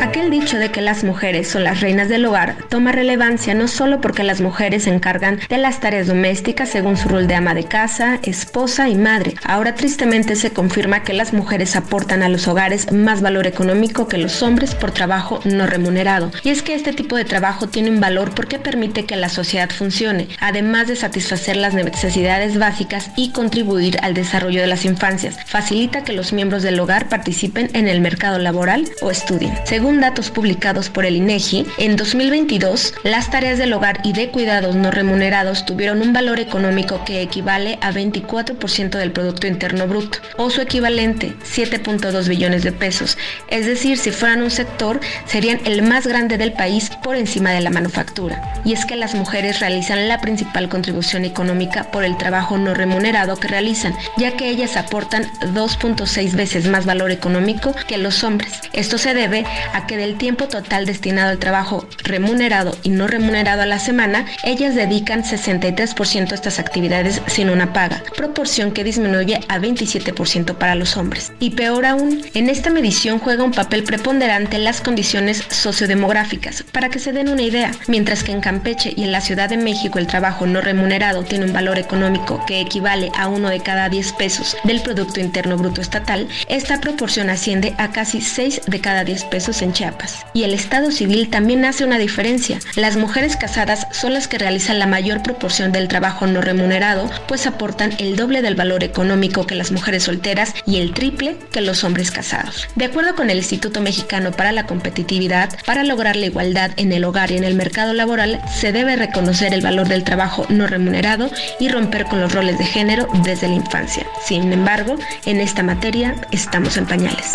S19: Aquel dicho de que las mujeres son las reinas del hogar toma relevancia no solo porque las mujeres se encargan de las tareas domésticas según su rol de ama de casa, esposa y madre. Ahora tristemente se confirma que las mujeres aportan a los hogares más valor económico que los hombres por trabajo no remunerado. Y es que este tipo de trabajo tiene un valor porque permite que la sociedad funcione, además de satisfacer las necesidades básicas y contribuir al desarrollo de las infancias. Facilita que los miembros del hogar participen en el mercado laboral o estudien. Según datos publicados por el INEGI, en 2022 las tareas del hogar y de cuidados no remunerados tuvieron un valor económico que equivale a 24% del Producto Interno Bruto, o su equivalente, 7.2 billones de pesos. Es decir, si fueran un sector, serían el más grande del país por encima de la manufactura. Y es que las mujeres realizan la principal contribución económica por el trabajo no remunerado que realizan, ya que ellas aportan 2.6 veces más valor económico que los hombres. Esto se debe a que del tiempo total destinado al trabajo remunerado y no remunerado a la semana, ellas dedican 63% a estas actividades sin una paga, proporción que disminuye a 27% para los hombres. Y peor aún, en esta medición juega un papel preponderante las condiciones sociodemográficas. Para que se den una idea, mientras que en Campeche y en la Ciudad de México el trabajo no remunerado tiene un valor económico que equivale a uno de cada 10 pesos del Producto Interno Bruto Estatal, esta proporción asciende a casi 6 6 de cada 10 pesos en Chiapas. Y el Estado civil también hace una diferencia. Las mujeres casadas son las que realizan la mayor proporción del trabajo no remunerado, pues aportan el doble del valor económico que las mujeres solteras y el triple que los hombres casados. De acuerdo con el Instituto Mexicano para la Competitividad, para lograr la igualdad en el hogar y en el mercado laboral, se debe reconocer el valor del trabajo no remunerado y romper con los roles de género desde la infancia. Sin embargo, en esta materia estamos en pañales.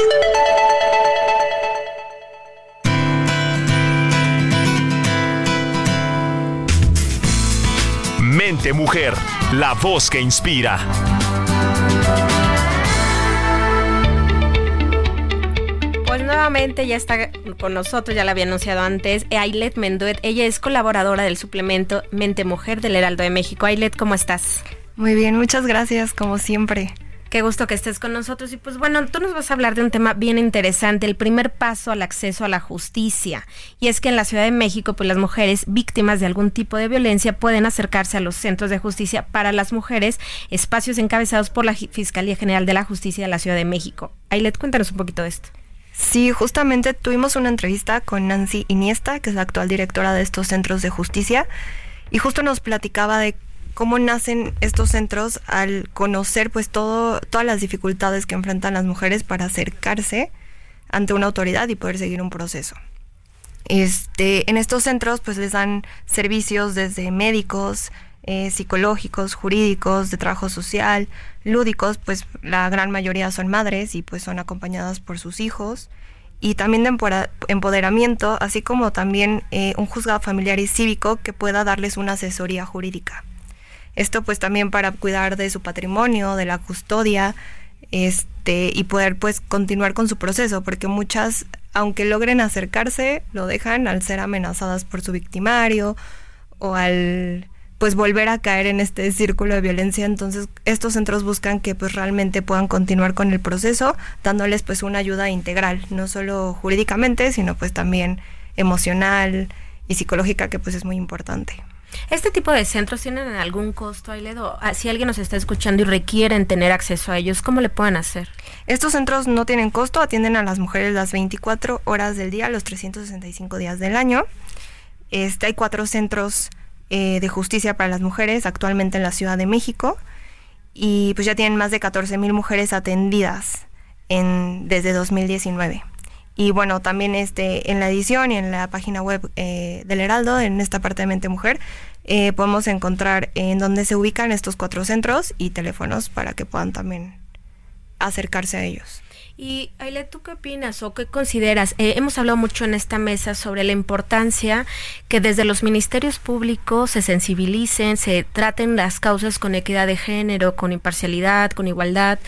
S2: Mente Mujer, la voz que inspira.
S13: Pues nuevamente ya está con nosotros, ya la había anunciado antes, Ailet Menduet. Ella es colaboradora del suplemento Mente Mujer del Heraldo de México. Ailet, ¿cómo estás?
S14: Muy bien, muchas gracias, como siempre.
S13: Qué gusto que estés con nosotros. Y pues bueno, tú nos vas a hablar de un tema bien interesante, el primer paso al acceso a la justicia. Y es que en la Ciudad de México, pues las mujeres víctimas de algún tipo de violencia pueden acercarse a los centros de justicia para las mujeres, espacios encabezados por la Fiscalía General de la Justicia de la Ciudad de México. Ailet, cuéntanos un poquito de esto.
S14: Sí, justamente tuvimos una entrevista con Nancy Iniesta, que es la actual directora de estos centros de justicia, y justo nos platicaba de cómo nacen estos centros al conocer pues todo, todas las dificultades que enfrentan las mujeres para acercarse ante una autoridad y poder seguir un proceso. Este, en estos centros pues les dan servicios desde médicos, eh, psicológicos, jurídicos, de trabajo social, lúdicos, pues la gran mayoría son madres y pues son acompañadas por sus hijos y también de empoderamiento, así como también eh, un juzgado familiar y cívico que pueda darles una asesoría jurídica. Esto pues también para cuidar de su patrimonio, de la custodia, este, y poder pues continuar con su proceso, porque muchas, aunque logren acercarse, lo dejan al ser amenazadas por su victimario o al pues volver a caer en este círculo de violencia. Entonces, estos centros buscan que pues realmente puedan continuar con el proceso, dándoles pues una ayuda integral, no solo jurídicamente, sino pues también emocional y psicológica, que pues es muy importante.
S13: ¿Este tipo de centros tienen algún costo, Ailedo? Ah, Si alguien nos está escuchando y requieren tener acceso a ellos, ¿cómo le pueden hacer?
S14: Estos centros no tienen costo, atienden a las mujeres las 24 horas del día, los 365 días del año. Este, hay cuatro centros eh, de justicia para las mujeres actualmente en la Ciudad de México y pues ya tienen más de 14 mil mujeres atendidas en, desde 2019. Y bueno, también este, en la edición y en la página web eh, del Heraldo, en esta parte de Mente Mujer, eh, podemos encontrar en dónde se ubican estos cuatro centros y teléfonos para que puedan también acercarse a ellos.
S13: Y Aile, ¿tú qué opinas o qué consideras? Eh, hemos hablado mucho en esta mesa sobre la importancia que desde los ministerios públicos se sensibilicen, se traten las causas con equidad de género, con imparcialidad, con igualdad.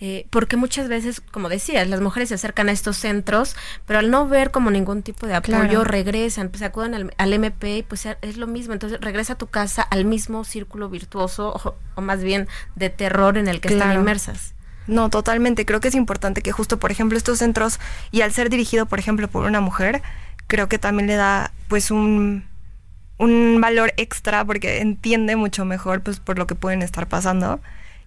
S13: Eh, porque muchas veces, como decías, las mujeres se acercan a estos centros, pero al no ver como ningún tipo de apoyo,
S14: Claro.
S13: regresan, pues acuden al, al MP y pues es lo mismo. Entonces regresa a tu casa al mismo círculo virtuoso o, o más bien de terror en el que están inmersas.
S14: No, totalmente. Creo que es importante que justo, por ejemplo, estos centros, y al ser dirigido, por ejemplo, por una mujer, creo que también le da pues un, un valor extra porque entiende mucho mejor pues por lo que pueden estar pasando.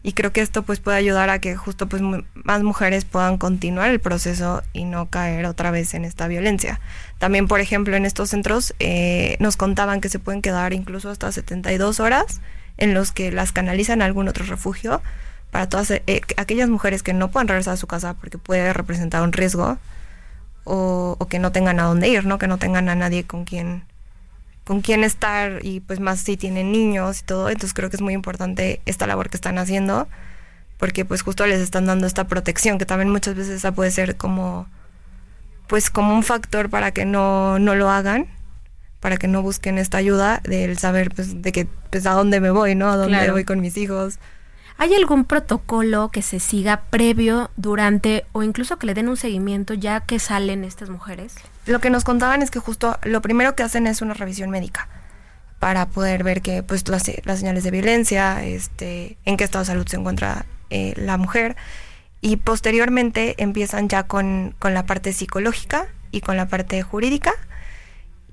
S14: Y creo que esto pues puede ayudar a que justo pues más mujeres puedan continuar el proceso y no caer otra vez en esta violencia. También, por ejemplo, en estos centros eh, nos contaban que se pueden quedar incluso hasta 72 horas en los que las canalizan a algún otro refugio para todas eh, aquellas mujeres que no puedan regresar a su casa porque puede representar un riesgo o, o que no tengan a dónde ir, ¿no? Que no tengan a nadie con quien con quién estar y pues más si tienen niños y todo, entonces creo que es muy importante esta labor que están haciendo porque pues justo les están dando esta protección que también muchas veces esa puede ser como pues como un factor para que no, no lo hagan para que no busquen esta ayuda del saber pues de que pues a dónde me voy, ¿no? A dónde
S13: Claro.
S14: voy con mis hijos.
S13: ¿Hay algún protocolo que se siga previo, durante o incluso que le den un seguimiento ya que salen estas mujeres?
S14: Lo que nos contaban es que justo lo primero que hacen es una revisión médica para poder ver que pues las, las señales de violencia, este, en qué estado de salud se encuentra eh, la mujer. Y posteriormente empiezan ya con, con la parte psicológica y con la parte jurídica.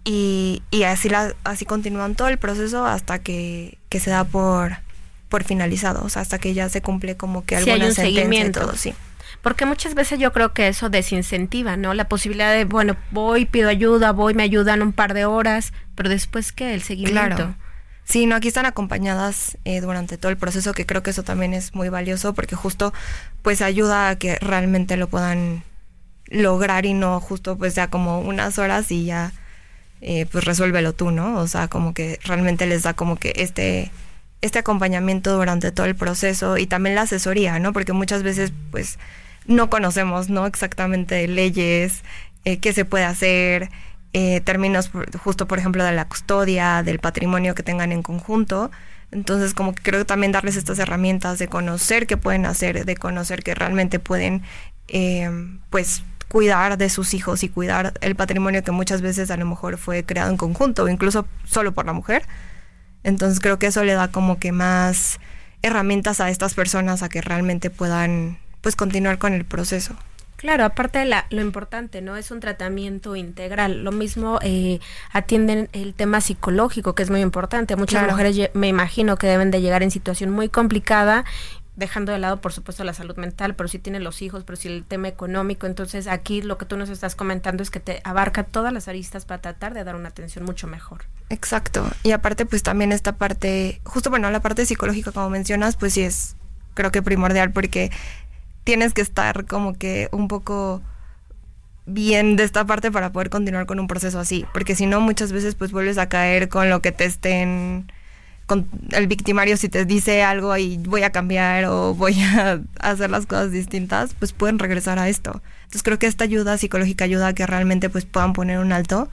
S14: Y, y así, la, así continúan todo el proceso hasta que, que se da por, por finalizado, o sea, hasta que ya se cumple como que
S13: Sí, hay
S14: alguna
S13: un
S14: sentencia y todo, sí.
S13: Porque muchas veces yo creo que eso desincentiva, ¿no? La posibilidad de, bueno, voy, pido ayuda, voy, me ayudan un par de horas, pero después que el seguimiento.
S14: Claro. Sí, no, aquí están acompañadas eh, durante todo el proceso, que creo que eso también es muy valioso porque justo pues ayuda a que realmente lo puedan lograr y no justo pues ya como unas horas y ya eh, pues resuélvelo tú, ¿no? O sea, como que realmente les da como que este este acompañamiento durante todo el proceso y también la asesoría, ¿no? Porque muchas veces pues no conocemos, ¿no? Exactamente leyes, eh, qué se puede hacer, eh, términos justo por ejemplo de la custodia, del patrimonio que tengan en conjunto. Entonces como que creo que también darles estas herramientas de conocer qué pueden hacer, de conocer que realmente pueden eh, pues cuidar de sus hijos y cuidar el patrimonio que muchas veces a lo mejor fue creado en conjunto o incluso solo por la mujer. Entonces creo que eso le da como que más herramientas a estas personas a que realmente puedan pues continuar con el proceso.
S13: Claro, aparte de la, lo importante, ¿no? Es un tratamiento integral. Lo mismo eh, atienden el tema psicológico, que es muy importante. Muchas
S14: Claro.
S13: mujeres me imagino que deben de llegar en situación muy complicada, dejando de lado, por supuesto, la salud mental, pero si tienen los hijos, pero si el tema económico. Entonces, aquí lo que tú nos estás comentando es que te abarca todas las aristas para tratar de dar una atención mucho mejor.
S14: Exacto. Y aparte, pues también esta parte, justo bueno, la parte psicológica, como mencionas, pues sí es, creo que primordial, porque tienes que estar como que un poco bien de esta parte para poder continuar con un proceso así. Porque si no, muchas veces pues vuelves a caer con lo que te estén con el victimario si te dice algo y voy a cambiar o voy a hacer las cosas distintas, pues pueden regresar a esto. Entonces creo que esta ayuda psicológica ayuda a que realmente pues puedan poner un alto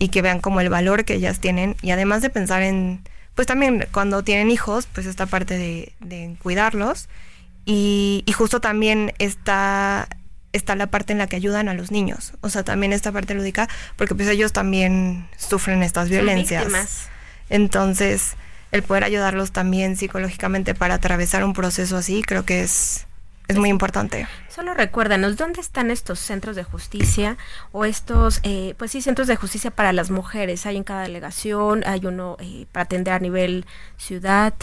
S14: y que vean como el valor que ellas tienen y además de pensar en, pues también cuando tienen hijos, pues esta parte de, de cuidarlos y, y justo también está, está la parte en la que ayudan a los niños, o sea, también esta parte lúdica, porque pues ellos también sufren estas violencias. Entonces, el poder ayudarlos también psicológicamente para atravesar un proceso así, creo que es, es muy importante.
S13: Solo recuérdanos, ¿dónde están estos centros de justicia o estos, eh, pues sí, centros de justicia para las mujeres? ¿Hay en cada delegación? ¿Hay uno eh, para atender a nivel ciudad?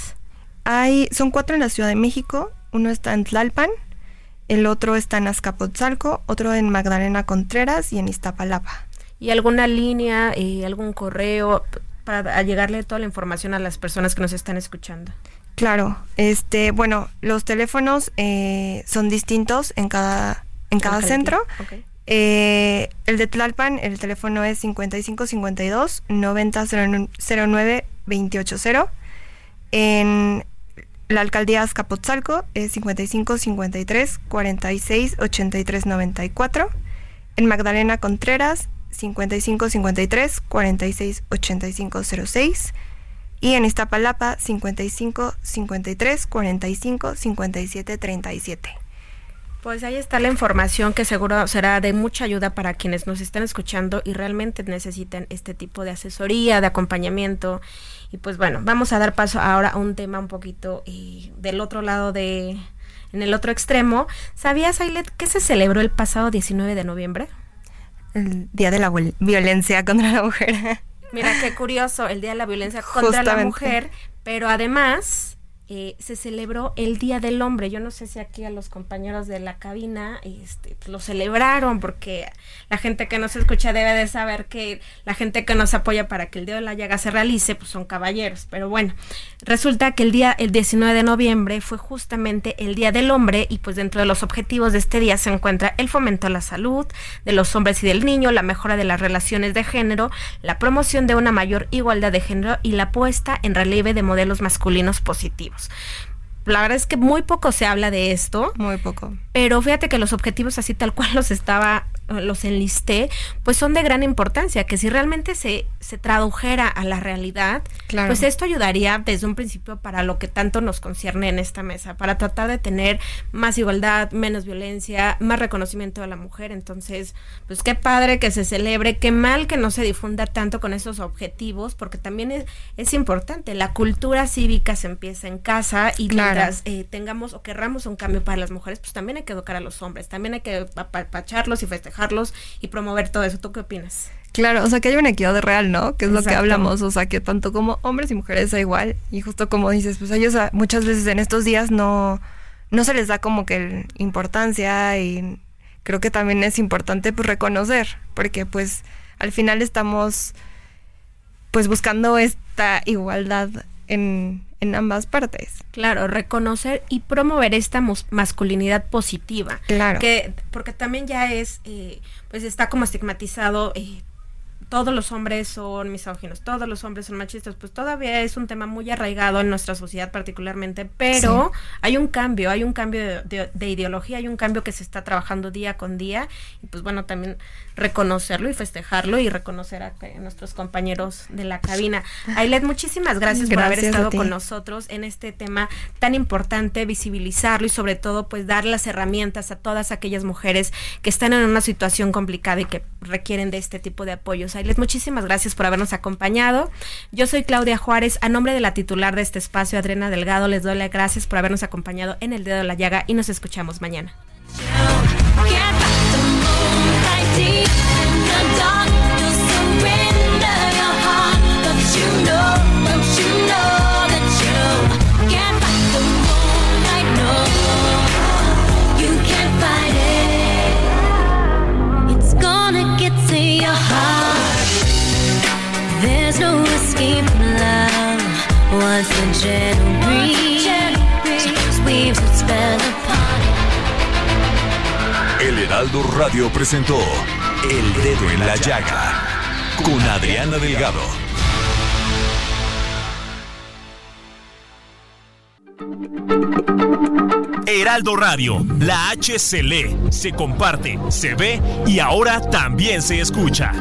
S14: Hay, son cuatro en la Ciudad de México, uno está en Tlalpan, el otro está en Azcapotzalco, otro en Magdalena Contreras y en Iztapalapa.
S13: ¿Y alguna línea, eh, algún correo para llegarle toda la información a las personas que nos están escuchando?
S14: Claro, este, bueno, los teléfonos eh, son distintos en cada, en cada centro. Eh, el de Tlalpan, el teléfono es 5552 9009 280. En la alcaldía Azcapotzalco es 5553 46 83 94. En Magdalena Contreras 5553 46 85 06. Y en Iztapalapa 55 53 45 57 37.
S13: Pues ahí está la información que seguro será de mucha ayuda para quienes nos están escuchando y realmente necesitan este tipo de asesoría, de acompañamiento. Y pues bueno, vamos a dar paso ahora a un tema un poquito eh, del otro lado de, en el otro extremo. ¿Sabías, Ailet, que se celebró el pasado 19 de noviembre?
S14: El Día de la Viol- Violencia contra la Mujer.
S13: Mira qué curioso, el Día de la Violencia contra la. Mujer, pero además eh, se celebró el Día del Hombre. Yo no sé si aquí a los compañeros de la cabina este, lo celebraron, porque la gente que nos escucha debe de saber que la gente que nos apoya para que el Día de la Llaga se realice, pues son caballeros. Pero bueno, resulta que el día, el 19 de noviembre fue justamente el Día del Hombre y pues dentro de los objetivos de este día se encuentra el fomento a la salud de los hombres y del niño, la mejora de las relaciones de género, la promoción de una mayor igualdad de género y la puesta en relieve de modelos masculinos positivos. La verdad es que muy poco se habla de esto.
S14: Muy poco.
S13: Pero fíjate que los objetivos así tal cual los estaba, los enlisté, pues son de gran importancia, que si realmente se, se tradujera a la realidad,
S14: Claro.
S13: pues esto ayudaría desde un principio para lo que tanto nos concierne en esta mesa, para tratar de tener más igualdad, menos violencia, más reconocimiento a la mujer. Entonces, pues qué padre que se celebre, qué mal que no se difunda tanto con esos objetivos, porque también es, es importante, la cultura cívica se empieza en casa y
S14: Claro.
S13: mientras eh, tengamos o querramos un cambio para las mujeres, pues también hay que educar a los hombres, también hay que apapacharlos y y promover todo eso. ¿Tú qué opinas?
S14: Claro, o sea, que hay una equidad real, ¿no? Que es lo que hablamos, o sea, que tanto como hombres y mujeres da igual. Y justo como dices, pues ellos muchas veces en estos días no, no se les da como que importancia y creo que también es importante pues reconocer, porque pues al final estamos pues buscando esta igualdad en, en ambas partes.
S13: Claro, reconocer y promover esta masculinidad positiva.
S14: Claro.
S13: Que, porque también ya es, eh, pues está como estigmatizado eh, todos los hombres son misóginos, todos los hombres son machistas, pues todavía es un tema muy arraigado en nuestra sociedad particularmente, pero hay un cambio, hay un cambio de, ideología, hay un cambio que se está trabajando día con día y pues bueno, también reconocerlo y festejarlo y reconocer a, nuestros compañeros de la cabina. Ailet, muchísimas gracias, por haber estado con nosotros en este tema tan importante, visibilizarlo y sobre todo pues dar las herramientas a todas aquellas mujeres que están en una situación complicada y que requieren de este tipo de apoyos muchísimas gracias por habernos acompañado. Yo soy Claudia Juárez. A nombre de la titular de este espacio, Adriana Delgado, les doy las gracias por habernos acompañado en el Dedo de la Llaga y nos escuchamos mañana.
S3: El Heraldo Radio presentó El Dedo en la Llaga con Adriana Delgado.
S2: Heraldo Radio, la H se lee, se comparte, se ve y ahora también se escucha.